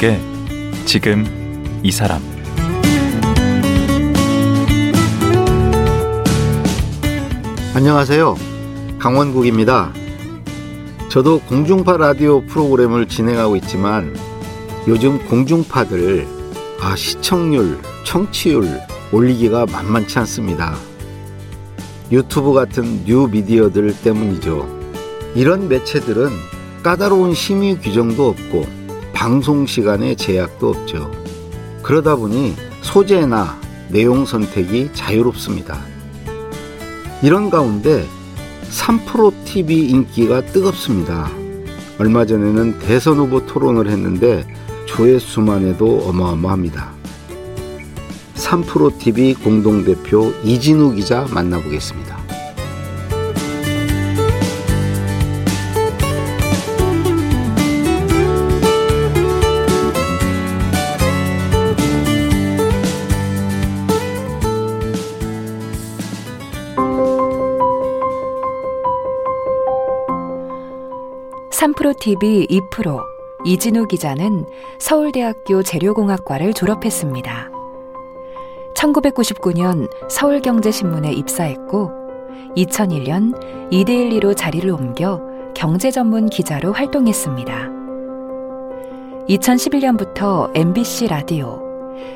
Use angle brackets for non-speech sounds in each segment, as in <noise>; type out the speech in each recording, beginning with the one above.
강원국의 지금 이 사람 안녕하세요. 강원국입니다. 저도 공중파 라디오 프로그램을 진행하고 있지만 요즘 공중파들 아, 시청률, 청취율 올리기가 만만치 않습니다. 유튜브 같은 뉴 미디어들 때문이죠. 이런 매체들은 까다로운 심의 규정도 없고 방송 시간의 제약도 없죠. 그러다 보니 소재나 내용 선택이 자유롭습니다. 이런 가운데 3프로 TV 인기가 뜨겁습니다. 얼마 전에는 대선 후보 토론을 했는데 조회수만 해도 어마어마합니다. 3프로 TV 공동대표 이진우 기자 만나보겠습니다. TV 2프로 이진우 기자는 서울대학교 재료공학과를 졸업했습니다. 1999년 서울경제신문에 입사했고 2001년 이데일리로 자리를 옮겨 경제 전문 기자로 활동했습니다. 2011년부터 MBC 라디오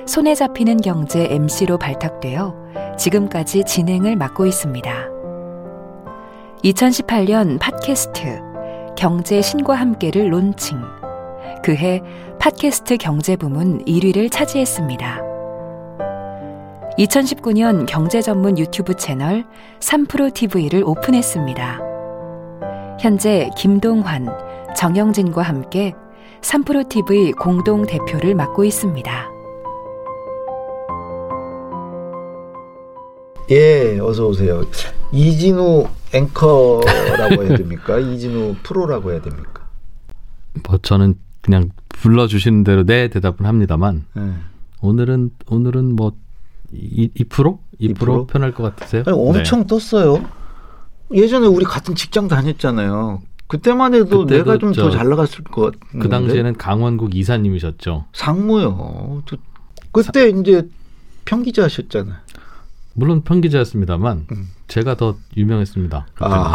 손에 잡히는 경제 MC로 발탁되어 지금까지 진행을 맡고 있습니다. 2018년 팟캐스트 경제 신과 함께를 론칭. 그해 팟캐스트 경제 부문 1위를 차지했습니다. 2019년 경제 전문 유튜브 채널 3프로 TV를 오픈했습니다. 현재 김동환, 정영진과 함께 3프로 TV 공동 대표를 맡고 있습니다. 예, 어서 오세요. 이진우 앵커라고 해야 됩니까? 이진우 프로라고 해야 됩니까? 뭐 저는 그냥 불러 주시는 대로 네 대답은 합니다만 네. 오늘은 오늘은 뭐 2, 2%? 2%, 2% 편할 것 같으세요? 아니, 엄청 네. 떴어요. 예전에 우리 같은 직장 다녔잖아요. 그때만 해도 내가 좀 더 잘 나갔을 것. 그 당시에는 강원국 이사님이셨죠. 상무요. 그때 사... 이제 평기자 하셨잖아요. 물론 평기자였습니다만 음. 제가 더 유명했습니다. 아. <laughs>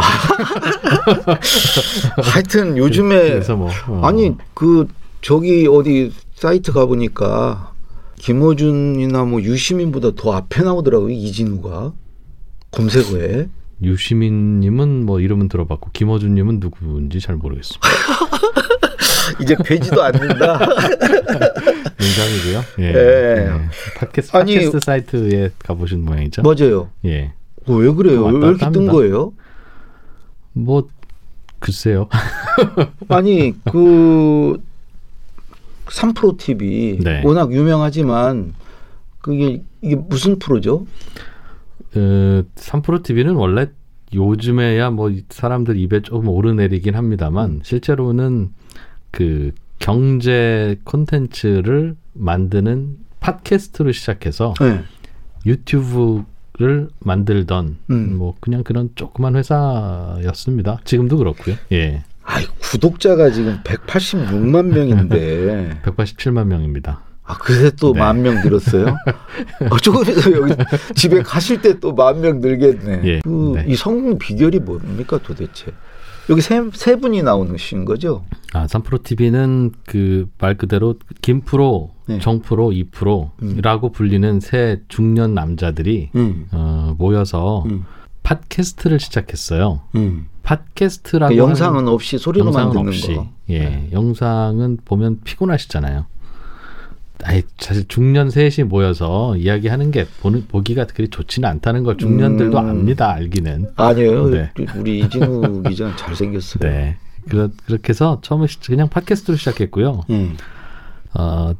하여튼 요즘에 뭐, 어. 아니 그 저기 어디 사이트 가 보니까 김호준이나 뭐 유시민보다 더 앞에 나오더라고요 이진우가 검색어에. 유시민님은 뭐 이름은 들어봤고 김호준님은 누구인지 잘 모르겠습니다. <laughs> 이제 되지도 않는다. <laughs> 농담이고요. 예. 예. 예. 팟캐스트, 아니, 팟캐스트 사이트에 가보신 모양이죠. 맞아요. 예. 어, 왜 그래요? 왜 이렇게. 뜬 거예요? 뭐 글쎄요. <laughs> 아니 그 3프로 TV 네. 워낙 유명하지만 그게 이게 무슨 프로죠? 그 3프로 TV는 원래 요즘에야 뭐 사람들 입에 조금 오르내리긴 합니다만 음. 실제로는 그 경제 콘텐츠를 만드는 팟캐스트로 시작해서 네. 유튜브를 만들던 음. 뭐 그냥 그런 조그만 회사였습니다. 지금도 그렇고요. 예. 아, 구독자가 지금 186만 명인데 <laughs> 187만 명입니다. 아, 그새 또 만명 네. 늘었어요? 어, <laughs> 조금 있어 여기 집에 가실 때 또 만 명 늘겠네. 예. 그, 네. 이 성공 비결이 뭡니까 도대체? 여기 세, 세 분이 나오신 거죠? 아, 3프로 TV는 그 말 그대로 김프로, 네. 정프로, 이프로라고 음. 불리는 세 중년 남자들이 음. 어, 모여서 음. 팟캐스트를 시작했어요. 음. 팟캐스트라고 그러니까 영상은 없이 소리로 만드는 없이. 거. 예, 네. 영상은 보면 피곤하시잖아요. 아이, 사실 중년 셋이 모여서 이야기하는 게 보는 보기가 그리 좋지는 않다는 걸 중년들도 음. 압니다. 알기는 아니에요. 네. 우리 이진우 <laughs> 기자 잘 생겼어요. 네. 그렇, 그렇게 해서 처음에 그냥 팟캐스트로 시작했고요. 음. 어,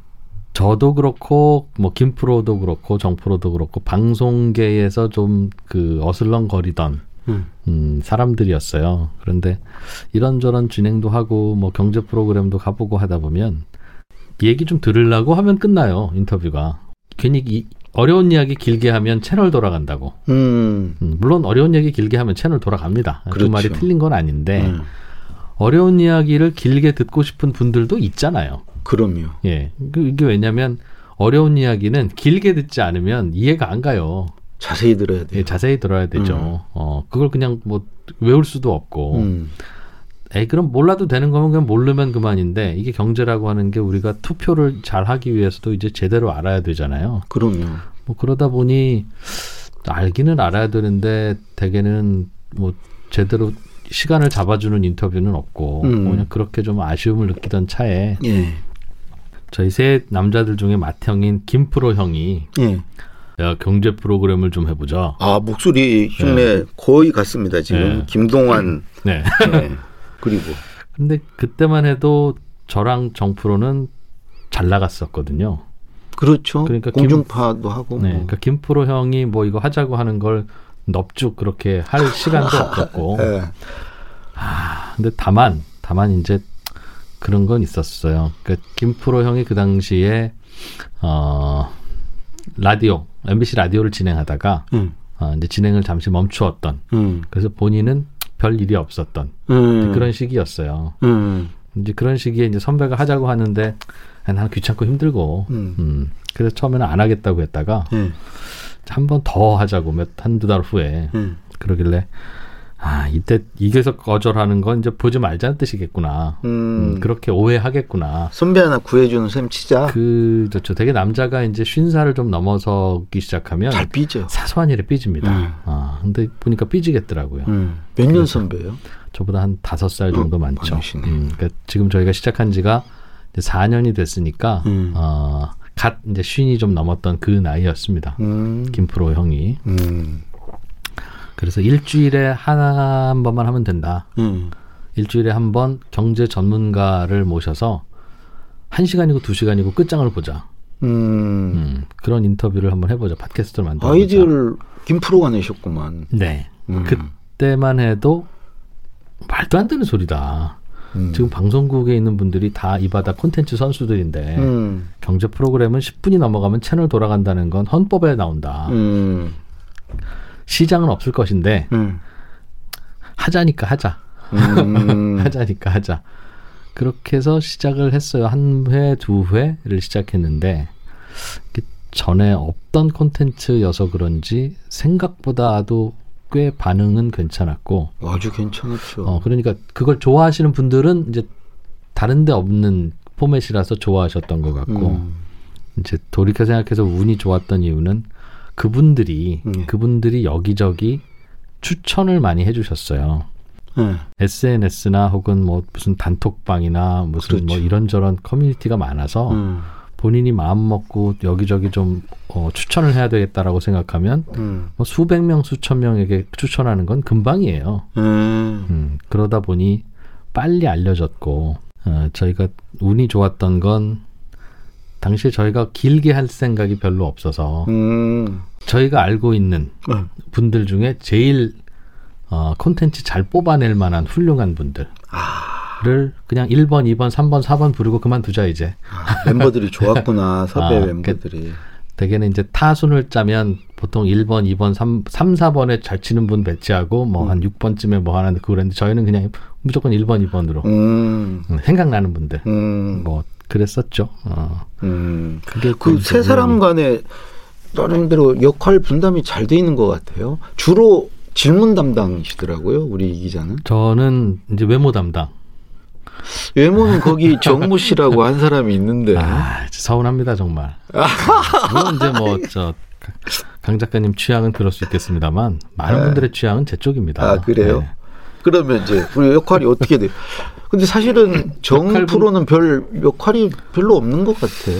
저도 그렇고 뭐 김프로도 그렇고 정프로도 그렇고 방송계에서 좀 그 어슬렁거리던 음. 음, 사람들이었어요. 그런데 이런저런 진행도 하고 뭐 경제 프로그램도 가보고 하다 보면 얘기 좀 들으려고 하면 끝나요 인터뷰가 괜히 이, 어려운 이야기 길게 하면 채널 돌아간다고. 음. 음, 물론 어려운 얘기 길게 하면 채널 돌아갑니다. 그 그렇죠. 그 말이 틀린 건 아닌데 음. 어려운 이야기를 길게 듣고 싶은 분들도 있잖아요. 그럼요. 예. 그 이게 왜냐면 어려운 이야기는 길게 듣지 않으면 이해가 안 가요. 자세히 들어야 돼요. 예, 자세히 들어야 되죠. 음. 어, 그걸 그냥 뭐 외울 수도 없고. 음. 에이, 그럼 몰라도 되는 거면 그냥 모르면 그만인데 이게 경제라고 하는 게 우리가 투표를 잘 하기 위해서도 이제 제대로 알아야 되잖아요. 그럼요. 뭐 그러다 보니 알기는 알아야 되는데 대개는 뭐 제대로 시간을 잡아주는 인터뷰는 없고 음. 그냥 그렇게 좀 아쉬움을 느끼던 차에 예. 저희 세 남자들 중에 맏형인 김프로 형이 예. 야 경제 프로그램을 좀 해보자. 아 목소리 흉내 네. 거의 같습니다 지금 네. 김동완. 네. 네. <laughs> 그리고 근데 그때만 해도 저랑 정프로는 잘 나갔었거든요. 그렇죠. 그러니까 공중파도 김, 하고. 네. 뭐. 그러니까 김프로 형이 뭐 이거 하자고 하는 걸 넙죽 그렇게 할 <laughs> 시간도 없었고. 네. 아, 근데 다만 다만 이제 그런 건 있었어요. 그러니까 김프로 형이 그 당시에 어 라디오 MBC 라디오를 진행하다가 음. 어, 이제 진행을 잠시 멈추었던. 음. 그래서 본인은 별 일이 없었던 음. 그런 시기였어요. 음. 이제 그런 시기에 이제 선배가 하자고 하는데 아, 나는 귀찮고 힘들고 음. 음. 그래서 처음에는 안 하겠다고 했다가 음. 한번 더 하자고 몇 한두 달 후에 음. 그러길래 아 이때 이게서 거절하는 건 이제 보지 말자는 뜻이겠구나. 음. 음, 그렇게 오해하겠구나. 선배 하나 구해주는 셈 치자. 그 그렇죠. 되게 남자가 이제 쉰 살을 좀 넘어서기 시작하면 잘 삐져. 사소한 일에 삐집니다. 음. 아 근데 보니까 삐지겠더라고요. 음. 몇년 선배예요? 저보다 한 다섯 살 정도 어, 많죠. 음, 그러니까 지금 저희가 시작한 지가 이제 4년이 됐으니까 음. 어, 갓 이제 쉰이 좀 넘었던 그 나이였습니다. 음. 김프로 형이. 음. 그래서 일주일에 하나 한 번만 하면 된다. 음. 일주일에 한 번 경제 전문가를 모셔서 한 시간이고 두 시간이고 끝장을 보자. 음. 음. 그런 인터뷰를 한번 해보자. 팟캐스트를 만들어. 아이디어를 김프로가 내셨구만. 네. 음. 그때만 해도 말도 안 되는 소리다. 음. 지금 방송국에 있는 분들이 다 이 바다 콘텐츠 선수들인데 음. 경제 프로그램은 10분이 넘어가면 채널 돌아간다는 건 헌법에 나온다. 음. 시장은 없을 것인데 음. 하자니까 하자. 음. <laughs> 하자니까 하자. 그렇게 해서 시작을 했어요. 한 회, 두 회를 시작했는데 전에 없던 콘텐츠여서 그런지 생각보다도 꽤 반응은 괜찮았고 아주 괜찮았죠. 어, 그러니까 그걸 좋아하시는 분들은 이제 다른데 없는 포맷이라서 좋아하셨던 것 같고 음. 이제 돌이켜 생각해서 운이 좋았던 이유는 그분들이 네. 그분들이 여기저기 추천을 많이 해주셨어요. 네. SNS나 혹은 뭐 무슨 단톡방이나 무슨 뭐 그렇죠. 뭐 이런저런 커뮤니티가 많아서 음. 본인이 마음 먹고 여기저기 좀 어, 추천을 해야 되겠다라고 생각하면 음. 뭐 수백 명 수천 명에게 추천하는 건 금방이에요. 음. 음, 그러다 보니 빨리 알려졌고 어, 저희가 운이 좋았던 건 당시에 저희가 길게 할 생각이 별로 없어서 음. 저희가 알고 있는 네. 분들 중에 제일 어, 콘텐츠 잘 뽑아낼 만한 훌륭한 분들을 아. 그냥 1번, 2번, 3번, 4번 부르고 그만두자 이제. 아, 멤버들이 좋았구나 <laughs> 섭외 아, 멤버들이. 대개는 이제 타순을 짜면 보통 1번, 2번, 3, 3 4번에 잘 치는 분 배치하고 뭐한 음. 6번쯤에 뭐 하는데 그랬는데 저희는 그냥 무조건 1번, 2번으로 음. 음. 생각나는 분들 음. 뭐 그랬었죠. 어. 음. 그게 그세 사람 간에 나름대로 역할 분담이 잘 돼 있는 것 같아요. 주로 질문 담당이시더라고요, 우리 이 기자는. 저는 이제 외모 담당. 외모는 거기 정무 씨라고 한 사람이 있는데. 아, 서운합니다 정말. 물론 이제 뭐 저 강 작가님 취향은 그럴 수 있겠습니다만 많은 네. 분들의 취향은 제 쪽입니다. 아 그래요? 네. 그러면 이제 우리 역할이 어떻게 돼요? 근데 사실은 정 프로는 별 역할이 별로 없는 것 같아요.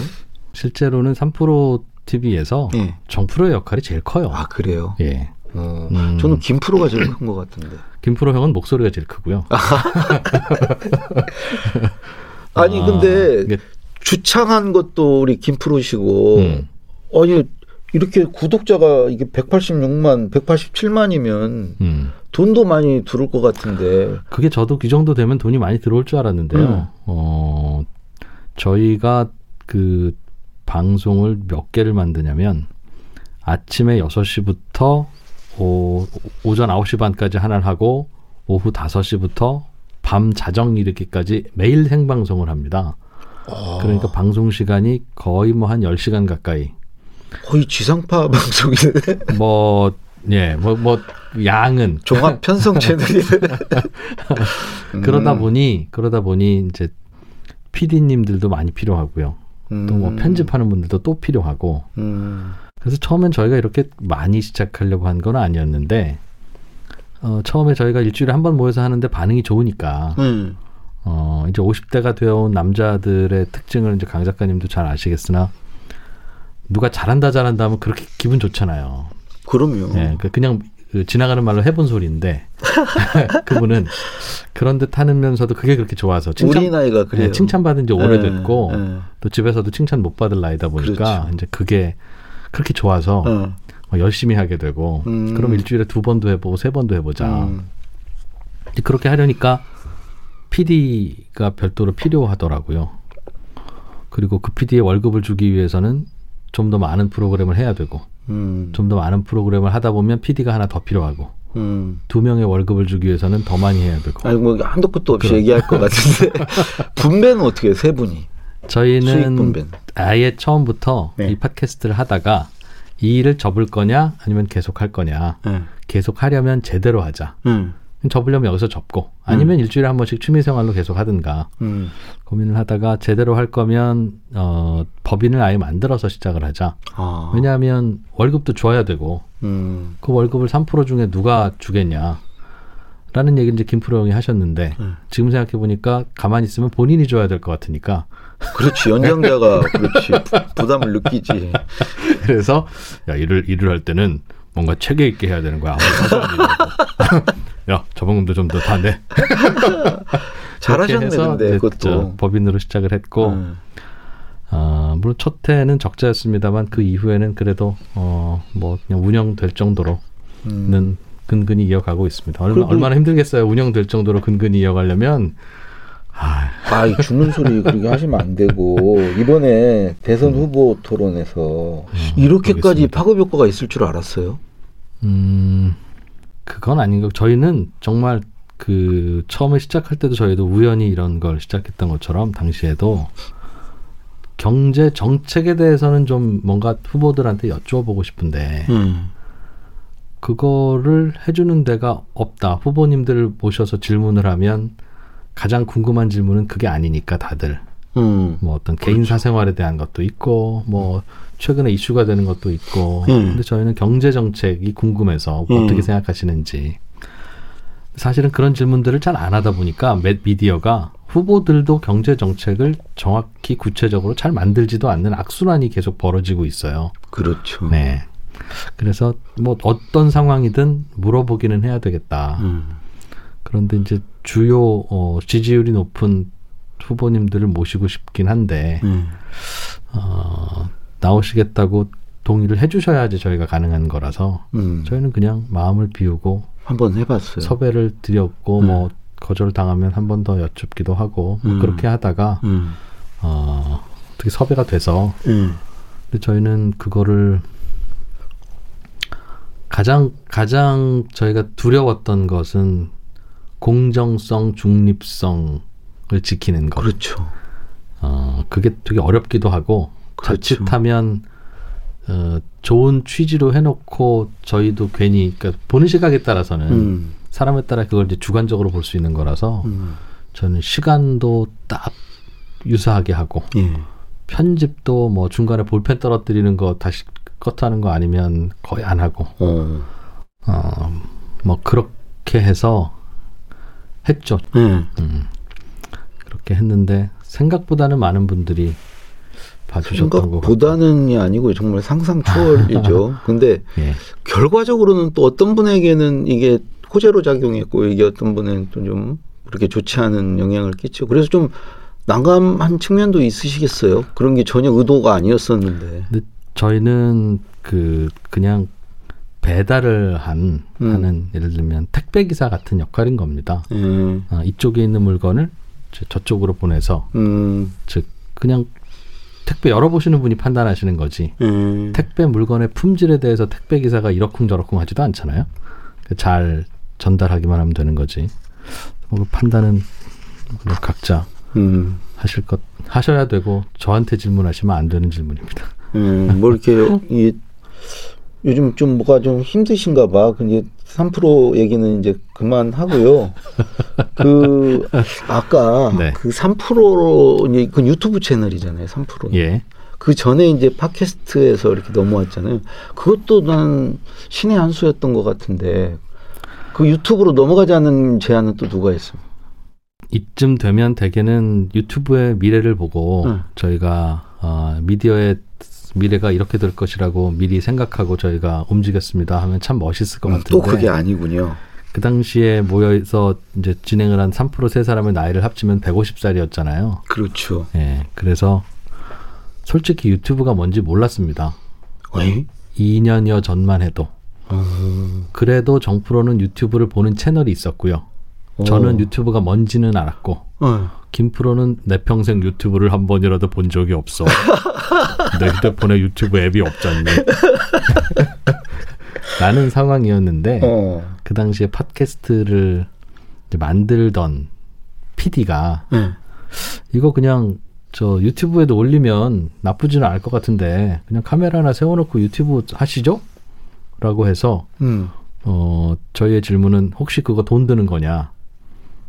실제로는 3프로 TV에서 예. 정 프로의 역할이 제일 커요. 아 그래요? 예. 어, 음. 저는 김 프로가 제일 큰 것 같은데. 김 프로 형은 목소리가 제일 크고요. <laughs> 아니 아, 근데 이게... 주창한 것도 우리 김 프로시고 음. 아니 이렇게 구독자가 이게 186만, 187만이면 음. 돈도 많이 들어올 것 같은데. 그게 저도 그 정도 되면 돈이 많이 들어올 줄 알았는데요. 음. 어, 저희가 그 방송을 몇 개를 만드냐면 아침에 6시부터 오, 오전 9시 반까지 하나를 하고 오후 5시부터 밤 자정 이르기까지 매일 생방송을 합니다. 아. 그러니까 방송 시간이 거의 뭐 한 10시간 가까이. 거의 지상파 <laughs> 방송이네. 뭐, 예, 뭐, 뭐, 양은. <laughs> 종합 편성 채널이네. <laughs> 그러다 음. 보니, 그러다 보니 이제 PD님들도 많이 필요하고요. 음. 또뭐 편집하는 분들도 또 필요하고. 음. 그래서 처음엔 저희가 이렇게 많이 시작하려고 한 건 아니었는데, 어, 처음에 저희가 일주일에 한 번 모여서 하는데 반응이 좋으니까, 음. 어, 이제 50대가 되어 온 남자들의 특징을 이제 강 작가님도 잘 아시겠으나, 누가 잘한다 잘한다 하면 그렇게 기분 좋잖아요. 그럼요. 예, 그 그냥 그 지나가는 말로 해본 소리인데 <laughs> 그분은 그런 듯 하면서도 그게 그렇게 좋아서 칭찬, 우리 나이가 그래요. 예, 칭찬받은 지 오래됐고 예, 예. 또 집에서도 칭찬 못 받을 나이다 보니까 그렇죠. 이제 그게 그렇게 좋아서 어. 열심히 하게 되고 음. 그럼 일주일에 두 번도 해보고 세 번도 해보자. 음. 그렇게 하려니까 PD가 별도로 필요하더라고요. 그리고 그 PD의 월급을 주기 위해서는 좀 더 많은 프로그램을 해야 되고 음. 좀더 많은 프로그램을 하다 보면 PD가 하나 더 필요하고 음. 두 명의 월급을 주기 위해서는 더 많이 해야 되고. 아니 뭐 한도 끝도 없이 그럼. 얘기할 것 같은데 <laughs> <laughs> 분배는 어떻게 해요? 세 분이? 저희는 아예 처음부터 네. 이 팟캐스트를 하다가 이 일을 접을 거냐 아니면 계속 할 거냐. 네. 계속 하려면 제대로 하자. 음. 접으려면 여기서 접고 아니면 음. 일주일에 한 번씩 취미생활로 계속 하든가 음. 고민을 하다가 제대로 할 거면 어, 법인을 아예 만들어서 시작을 하자. 아. 왜냐하면 월급도 줘야 되고 음. 그 월급을 3% 중에 누가 주겠냐. 라는 얘기 이제 김프로 형이 하셨는데 음. 지금 생각해 보니까 가만히 있으면 본인이 줘야 될 것 같으니까 그렇지 연장자가 그렇지 부 담을 느끼지 <laughs> 그래서 야 일을 일을 할 때는 뭔가 체계 있게 해야 되는 거야 야 저번금도 좀 더 다 내. <laughs> 잘하셨네 근데 그것도 법인으로 시작을 했고 음. 어, 물론 첫 해는 적자였습니다만 그 이후에는 그래도 어, 뭐 그냥 운영될 정도로는 음. 근근히 이어가고 있습니다. 얼마, 얼마나 힘들겠어요. 운영될 정도로 근근히 이어가려면 아, 아 죽는 소리 그렇게 하시면 안 되고 이번에 대선 음. 후보 토론에서 음, 이렇게까지 파급 효과가 있을 줄 알았어요? 음. 그건 아닌 거. 저희는 정말 그 처음에 시작할 때도 저희도 우연히 이런 걸 시작했던 것처럼 당시에도 경제 정책에 대해서는 좀 뭔가 후보들한테 여쭈어보고 싶은데 음. 그거를 해주는 데가 없다. 후보님들을 모셔서 질문을 하면 가장 궁금한 질문은 그게 아니니까 다들 음. 뭐 어떤 개인 그렇죠. 사생활에 대한 것도 있고 뭐 최근에 이슈가 되는 것도 있고 음. 근데 저희는 경제 정책이 궁금해서 음. 어떻게 생각하시는지 사실은 그런 질문들을 잘 안 하다 보니까 미디어가 후보들도 경제 정책을 정확히 구체적으로 잘 만들지도 않는 악순환이 계속 벌어지고 있어요. 그렇죠. 네. 그래서 뭐 어떤 상황이든 물어보기는 해야 되겠다. 음. 그런데 이제 주요 어, 지지율이 높은 후보님들을 모시고 싶긴 한데 음. 어, 나오시겠다고 동의를 해주셔야지 저희가 가능한 거라서 음. 저희는 그냥 마음을 비우고 한번 해봤어요. 섭외를 드렸고 음. 뭐 거절 당하면 한 번 더 여쭙기도 하고 뭐 음. 그렇게 하다가 음. 어, 어떻게 섭외가 돼서 음. 근데 저희는 그거를 가장 가장 저희가 두려웠던 것은 공정성, 중립성 을 지키는 것. 그렇죠. 어, 그게 되게 어렵기도 하고 그렇죠. 자칫하면 어, 좋은 취지로 해놓고 저희도 괜히 그러니까 보는 시각에 따라서는 음. 사람에 따라 그걸 이제 주관적으로 볼 수 있는 거라서 음. 저는 시간도 딱 유사하게 하고 예. 편집도 뭐 중간에 볼펜 떨어뜨리는 거 다시 컷하는 거 아니면 거의 안 하고 어. 어, 뭐 그렇게 해서 했죠. 음. 음. 그렇게 했는데 생각보다는 많은 분들이 봐주셨던 거 보다는이 아니고 정말 상상 초월이죠. <laughs> 근데 예. 결과적으로는 또 어떤 분에게는 이게 호재로 작용했고 이게 어떤 분은 또좀 그렇게 좋지 않은 영향을 끼치고 그래서 좀 난감한 측면도 있으시겠어요. 그런 게 전혀 의도가 아니었었는데. 근데 저희는 그 그냥 배달을 한 음. 하는 예를 들면 택배 기사 같은 역할인 겁니다. 음. 어, 이쪽에 있는 물건을 저쪽으로 보내서 음. 즉 그냥 택배 열어보시는 분이 판단하시는 거지. 음. 택배 물건의 품질에 대해서 택배 기사가 이러쿵저러쿵 하지도 않잖아요. 잘 전달하기만 하면 되는 거지. 뭐그 판단은 각자 음. 하실 것 하셔야 되고 저한테 질문하시면 안 되는 질문입니다. 음, 뭐 이렇게 이 요즘 좀 뭐가 좀 힘드신가 봐. 근데 3% 얘기는 이제 그만하고요. <laughs> 그 아까 네. 그 3%로 이제 그 유튜브 채널이잖아요. 3%. 예. 그 전에 이제 팟캐스트에서 이렇게 넘어왔잖아요. 그것도 난 신의 한 수였던 것 같은데 그 유튜브로 넘어가자는 제안은 또 누가 했습니까? 이쯤 되면 대개는 유튜브의 미래를 보고 응. 저희가 어, 미디어의 미래가 이렇게 될 것이라고 미리 생각하고 저희가 움직였습니다 하면 참 멋있을 것 음, 같은데 또 그게 아니군요. 그 당시에 모여서 이제 진행을 한 3%세 사람의 나이를 합치면 150살이었잖아요. 그렇죠. 예. 그래서 솔직히 유튜브가 뭔지 몰랐습니다. 왜? 2년여 전만 해도. 음. 그래도 정프로는 유튜브를 보는 채널이 있었고요. 저는 유튜브가 뭔지는 알았고 어. 김프로는 내 평생 유튜브를 한 번이라도 본 적이 없어. <laughs> 내 휴대폰에 유튜브 앱이 없잖니. <laughs> 라는 상황이었는데 어. 그 당시에 팟캐스트를 만들던 PD가 네. 이거 그냥 저 유튜브에도 올리면 나쁘지는 않을 것 같은데 그냥 카메라 하나 세워놓고 유튜브 하시죠? 라고 해서 음. 어 저희의 질문은 혹시 그거 돈 드는 거냐?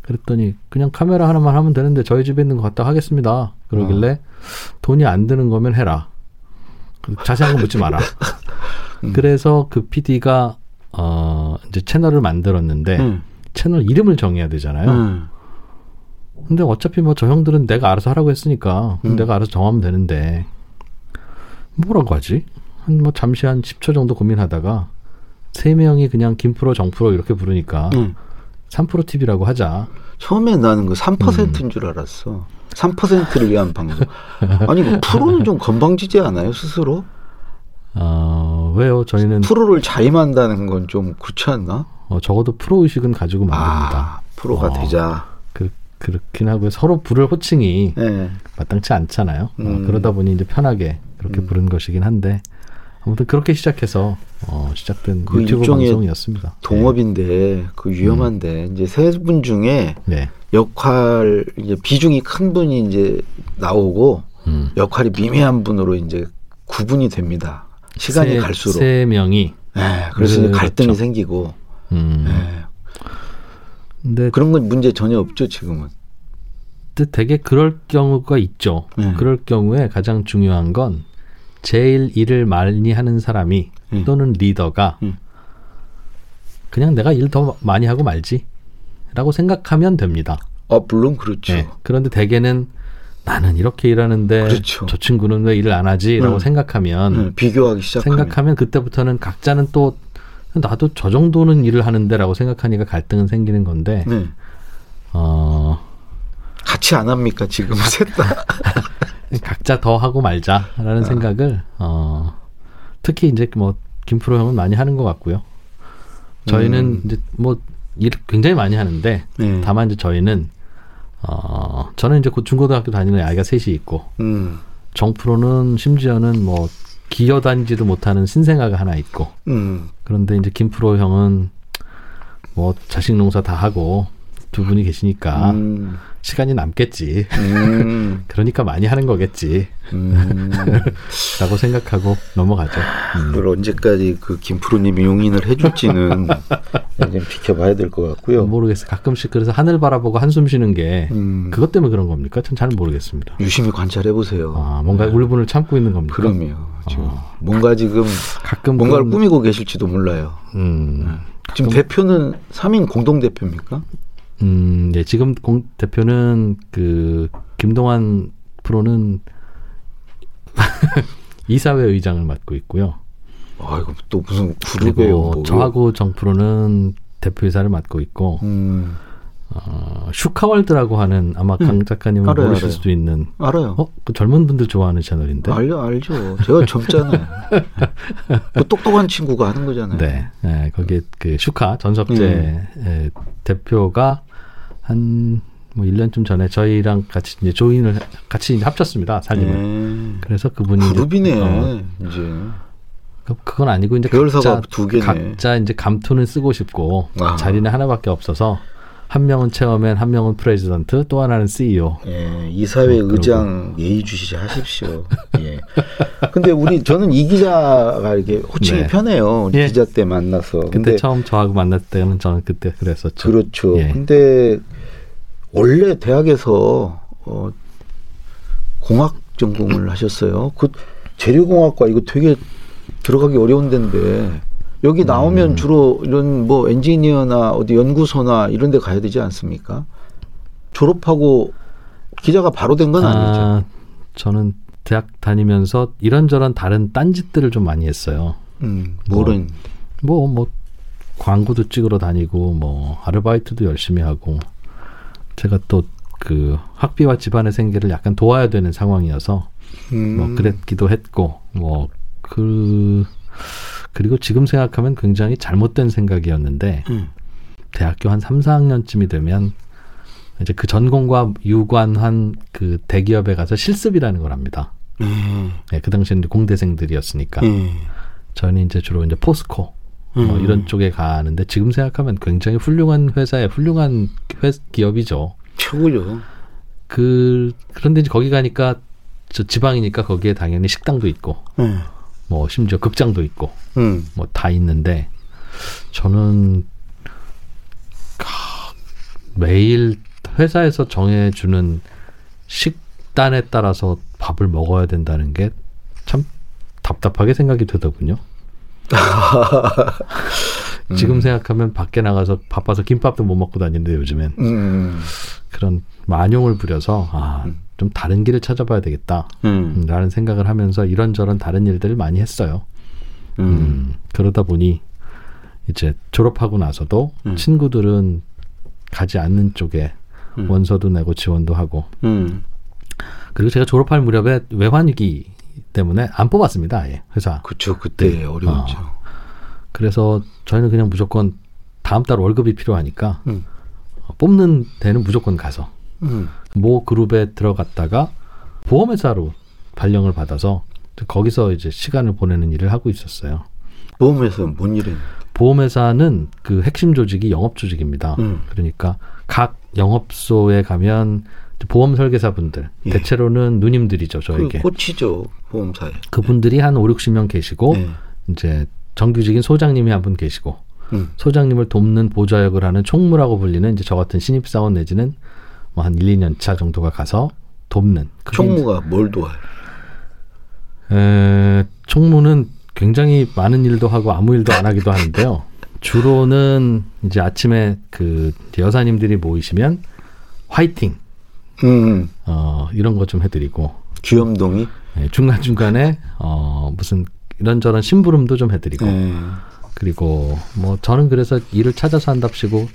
그랬더니 그냥 카메라 하나만 하면 되는데 저희 집에 있는 거 갖다 하겠습니다. 그러길래 어. 돈이 안 드는 거면 해라. 자세한 건 묻지 마라. <laughs> 음. 그래서 그 PD가 어 이제 채널을 만들었는데 음. 채널 이름을 정해야 되잖아요. 음. 근데 어차피 뭐 저 형들은 내가 알아서 하라고 했으니까 음. 내가 알아서 정하면 되는데 뭐라고 하지? 한 뭐 잠시 한 10초 정도 고민하다가 세 명이 그냥 김프로 정프로 이렇게 부르니까 음. 3% TV라고 하자. 처음에 나는 그 3%인 음. 줄 알았어. 3%를 위한 방송. 아니, 그 프로는 좀 건방지지 않아요, 스스로? 어, 왜요? 저희는. 프로를 자임한다는 건 좀 그렇지 않나? 어, 적어도 프로 의식은 가지고 만듭니다. 아, 프로가 어, 되자. 그, 그렇긴 하고요. 서로 부를 호칭이 네. 마땅치 않잖아요. 어, 음. 어, 그러다 보니 이제 편하게 그렇게 음. 부른 것이긴 한데 아무튼 그렇게 시작해서 어, 시작된 그 유튜브 방송이었습니다. 동업인데 네. 그 위험한데 음. 이제 세 분 중에 네. 역할 이제 비중이 큰 분이 이제 나오고 음. 역할이 미미한 분으로 이제 구분이 됩니다. 시간이 세, 갈수록 세 명이 네, 그래서 그렇죠. 갈등이 생기고 음. 네. 근데 그런 건 문제 전혀 없죠 지금은. 되게 그럴 경우가 있죠. 네. 그럴 경우에 가장 중요한 건 제일 일을 많이 하는 사람이 음. 또는 리더가 음. 그냥 내가 일 더 많이 하고 말지라고 생각하면 됩니다. 아 물론 그렇죠. 네. 그런데 대개는 나는 이렇게 일하는데 그렇죠. 저 친구는 왜 일을 안 하지라고 음. 생각하면 음, 비교하기 시작 생각하면 그때부터는 각자는 또 나도 저 정도는 일을 하는데라고 생각하니까 갈등은 생기는 건데 네. 어 같이 안 합니까 지금 <laughs> 셋 다 각자 더 하고 말자라는 아. 생각을 어 특히 이제 뭐 김프로 형은 많이 하는 것 같고요. 저희는 음. 이제 뭐 일 굉장히 많이 하는데 네. 다만 이제 저희는 어 저는 이제 곧 중고등학교 다니는 아이가 셋이 있고 음. 정프로는 심지어는 뭐 기여다니지도 못하는 신생아가 하나 있고 음. 그런데 이제 김프로 형은 뭐 자식 농사 다 하고 두 분이 계시니까 음. 시간이 남겠지. 음. <laughs> 그러니까 많이 하는 거겠지. 음. <laughs> 라고 생각하고 넘어가죠. 음. 그걸 언제까지 그 김프로님이 용인을 해줄지는 <laughs> 좀 지켜봐야 될 것 같고요. 모르겠어요. 가끔씩 그래서 하늘 바라보고 한숨 쉬는 게 음. 그것 때문에 그런 겁니까? 전 잘 모르겠습니다. 유심히 관찰해 보세요. 아, 뭔가 네. 울분을 참고 있는 겁니까? 그럼요. 지금 아. 뭔가 지금 가끔 뭔가를 그런... 꾸미고 계실지도 몰라요. 음. 네. 지금 대표는 3인 공동 대표입니까? 음, 네, 지금 공 대표는 그 김동환 프로는 <laughs> 이사회 의장을 맡고 있고요. 아, 이거 또 무슨 그룹이에요? 뭐. 저하고 정 프로는 대표이사를 맡고 있고, 음. 어, 슈카월드라고 하는 아마 음. 강 작가님은 알아요, 모르실 알아요. 수도 있는. 알아요. 어, 그 젊은 분들 좋아하는 채널인데. 알죠, 알죠. 제가 젊잖아요. <laughs> 그 똑똑한 친구가 하는 거잖아요. 네, 네 거기에 그 슈카 전석재 음. 대표가 한 뭐 1년쯤 전에 저희랑 같이 이제 join을 같이 이제 합쳤습니다. 살림을. 음. 그래서 그분이 그룹이네. 이제, 어, 이제. 그, 그건 아니고 이제 각자 두 개네. 각자 이제 감투는 쓰고 싶고 아. 자리는 하나밖에 없어서 한 명은 chairman, 한 명은 president, 또 하나는 CEO. 예, 이사회 어, 의장 예의 주시 하십시오. 예. 근데 우리 저는 이 기자가 이렇게 호칭이 네. 편해요. 예. 기자 때 만나서. 근데, 근데 처음 저하고 만났을 때는 저는 그때 그랬었죠. 그렇죠. 예. 근데 원래 대학에서 어 공학 전공을 하셨어요. 그 재료공학과 이거 되게 들어가기 어려운 데인데 여기 나오면 음. 주로 이런 뭐 엔지니어나 어디 연구소나 이런 데 가야 되지 않습니까? 졸업하고 기자가 바로 된 건 아니죠. 아, 저는 대학 다니면서 이런저런 다른 딴짓들을 좀 많이 했어요. 음, 뭐는 뭐, 뭐, 뭐 광고도 찍으러 다니고 뭐 아르바이트도 열심히 하고 제가 또 그 학비와 집안의 생계를 약간 도와야 되는 상황이어서 음. 뭐 그랬기도 했고 뭐 그 그리고 지금 생각하면 굉장히 잘못된 생각이었는데 음. 대학교 한 3, 4학년쯤이 되면 이제 그 전공과 유관한 그 대기업에 가서 실습이라는 걸 합니다. 음. 네, 그 당시에는 공대생들이었으니까. 음. 저는 이제 주로 이제 포스코 뭐 음. 이런 쪽에 가는데 지금 생각하면 굉장히 훌륭한 회사의 훌륭한 회, 기업이죠. 최고죠. 그 그런데 이제 거기 가니까 저 지방이니까 거기에 당연히 식당도 있고 음. 뭐 심지어 극장도 있고 음. 뭐다 있는데 저는 매일 회사에서 정해주는 식단에 따라서 밥을 먹어야 된다는 게 참 답답하게 생각이 되더군요. <laughs> 음. 지금 생각하면 밖에 나가서 바빠서 김밥도 못 먹고 다니는데 요즘엔 음. 그런 만용을 부려서 아, 음. 좀 다른 길을 찾아봐야 되겠다. 음. 라는 생각을 하면서 이런저런 다른 일들을 많이 했어요. 음. 음, 그러다 보니 이제 졸업하고 나서도 음. 친구들은 가지 않는 쪽에 음. 원서도 내고 지원도 하고 음. 그리고 제가 졸업할 무렵에 외환위기 때문에 안 뽑았습니다. 아예 회사. 그렇죠. 그때 네. 어려웠죠. 어. 그래서 저희는 그냥 무조건 다음 달 월급이 필요하니까 음. 뽑는 데는 무조건 가서 음. 모 그룹에 들어갔다가 보험회사로 발령을 받아서 거기서 이제 시간을 보내는 일을 하고 있었어요. 보험회사 뭔 일은? 보험회사는 그 핵심 조직이 영업 조직입니다. 음. 그러니까 각 영업소에 가면 보험 설계사분들 예. 대체로는 누님들이죠 저에게. 그 코치죠 보험사에. 그분들이 한 5, 60명 계시고 예. 이제 정규직인 소장님이 한 분 계시고 음. 소장님을 돕는 보좌 역을 하는 총무라고 불리는 이제 저 같은 신입 사원 내지는 뭐 한 1, 2년 차 정도가 가서 돕는. 총무가 뭘 도와요? 에, 총무는 굉장히 많은 일도 하고 아무 일도 안 하기도 하는데요. 주로는 이제 아침에 그 여사님들이 모이시면 화이팅, 음. 어, 이런 거 좀 해드리고. 귀염동이? 네, 중간 중간에, 어, 무슨 이런저런 심부름도 좀 해드리고. 음. 그리고 뭐 저는 그래서 일을 찾아서 한답시고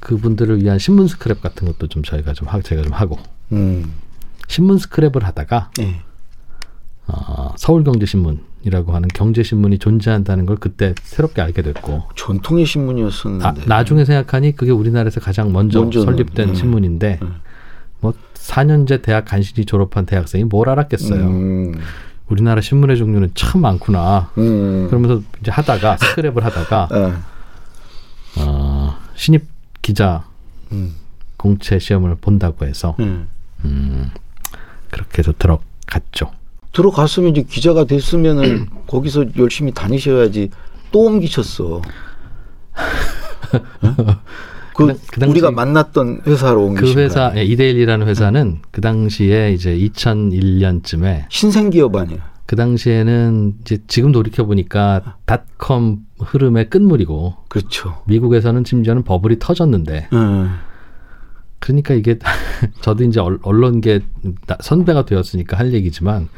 그분들을 위한 신문 스크랩 같은 것도 좀 저희가 좀 하, 제가 좀 하고 음. 신문 스크랩을 하다가 네. 어, 서울경제신문이라고 하는 경제신문이 존재한다는 걸 그때 새롭게 알게 됐고 전통의 신문이었었는데 아, 나중에 생각하니 그게 우리나라에서 가장 먼저, 먼저 설립된 음. 신문인데 음. 뭐 4년제 대학 간신히 졸업한 대학생이 뭘 알았겠어요. 음. 우리나라 신문의 종류는 참 많구나. 음. 그러면서 이제 하다가 스크랩을 하다가 네. 어, 신입 기자 음. 공채 시험을 본다고 해서 음. 음, 그렇게 해서 들어갔죠. 들어갔으면 이제 기자가 됐으면은 <clears throat> 거기서 열심히 다니셔야지 또 옮기셨어. <laughs> 그, 그, 그 우리가 만났던 회사로 옮기신 그 회사 예, 이데일리라는 회사는 그 당시에 이제 2001년쯤에 신생 기업 아니에요. 그 당시에는 이제 지금 돌이켜 보니까 닷컴 흐름의 끝물이고 그렇죠. 미국에서는 심지어는 버블이 터졌는데 음. 그러니까 이게 <laughs> 저도 이제 언론계 선배가 되었으니까 할 얘기지만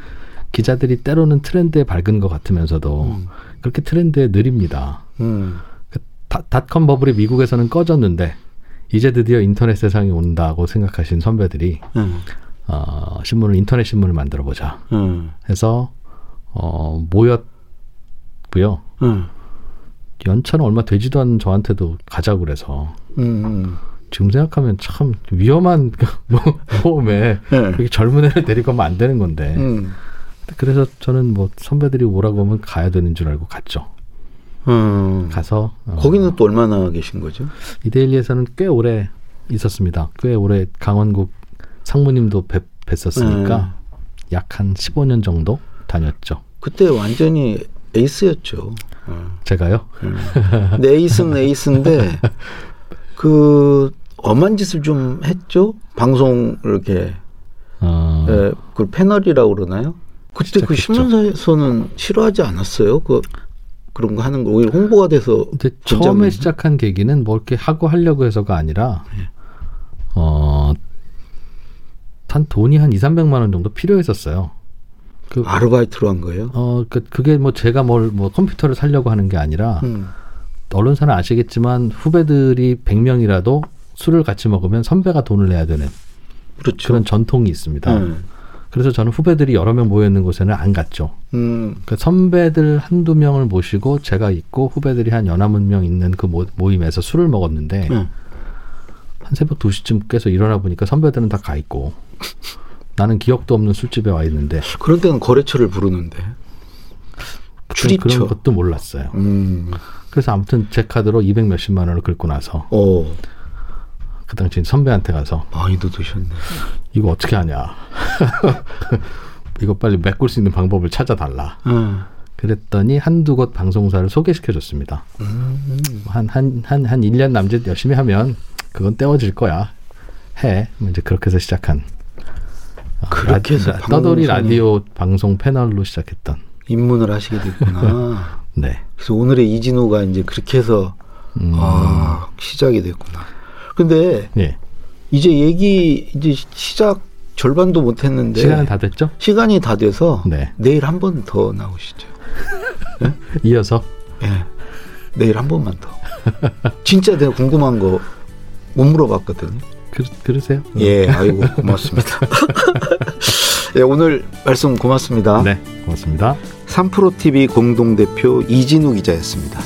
기자들이 때로는 트렌드에 밝은 것 같으면서도 음. 그렇게 트렌드에 느립니다. 음. 그 닷컴 버블이 미국에서는 꺼졌는데 이제 드디어 인터넷 세상이 온다고 생각하신 선배들이 음. 어, 신문을 인터넷 신문을 만들어 보자 음. 해서 어, 모였고요. 음. 연차는 얼마 되지도 않은 저한테도 가자고 그래서 음, 음. 지금 생각하면 참 위험한 <laughs> 뭐, 모험에 네. 이렇게 젊은 애를 데리고 가면 안 되는 건데 음. 그래서 저는 뭐 선배들이 오라고 하면 가야 되는 줄 알고 갔죠. 음. 가서 어, 거기는 또 얼마나 계신 거죠? 이데일리에서는 꽤 오래 있었습니다. 꽤 오래 강원국 상무님도 뵙, 뵀었으니까 네. 약한 15년 정도 다녔죠. 그때 완전히 에이스였죠. 제가요? 네. 에이스는 에이스인데 <laughs> 그 엄한 짓을 좀 했죠. 방송 이렇게 어... 예, 그 패널이라고 그러나요? 그때 그. 그 신문사에서는 싫어하지 않았어요. 그 그런 거 하는 거 오히려 홍보가 돼서 처음에 시작한 계기는 뭐 이렇게 하고 하려고 해서가 아니라 네. 어. 한 돈이 한 2, 300만 원 정도 필요했었어요. 그 아르바이트로 한 거예요? 어, 그 그게 뭐 제가 뭘 뭐 컴퓨터를 살려고 하는 게 아니라 음. 언론사는 아시겠지만 후배들이 100명이라도 술을 같이 먹으면 선배가 돈을 내야 되는 그렇죠. 그런 전통이 있습니다. 음. 그래서 저는 후배들이 여러 명 모여 있는 곳에는 안 갔죠. 음. 그 선배들 한두 명을 모시고 제가 있고 후배들이 한 연합문 명 있는 그 모임에서 술을 먹었는데 음. 한 새벽 2시쯤 깨서 일어나 보니까 선배들은 다 가 있고 나는 기억도 없는 술집에 와 있는데 그런 때는 거래처를 부르는데 출입처 그런 것도 몰랐어요. 음. 그래서 아무튼 제 카드로 200 몇십만 원을 긁고 나서 오. 그 당시 선배한테 가서 많이도 드셨네. 이거 어떻게 하냐? <laughs> 이거 빨리 메꿀 수 있는 방법을 찾아달라. 음. 그랬더니 한두 곳 방송사를 소개시켜 줬습니다. 음. 한, 한, 한, 한 1년 남짓 열심히 하면 그건 떼어질 거야. 해. 뭐 이제 그렇게 해서 시작한. 어, 그렇게 해서 떠돌이 라디오 방송 패널로 시작했던. 입문을 하시게 됐구나. <laughs> 네. 그래서 오늘의 이진우가 이제 그렇게 해서 음. 아, 시작이 됐구나. 근데 네. 이제 얘기 이제 시작 절반도 못 했는데 시간은 다 됐죠? 시간이 다 돼서 네. 내일 한 번 더 나오시죠. 네? <laughs> 이어서? 네. 내일 한 번만 더. 진짜 내가 궁금한 거 못 물어봤거든요. 그, 그러세요? 예, 아이고 고맙습니다. <laughs> 예, 오늘 말씀 고맙습니다. 네, 고맙습니다. 3프로 TV 공동 대표 이진우 기자였습니다.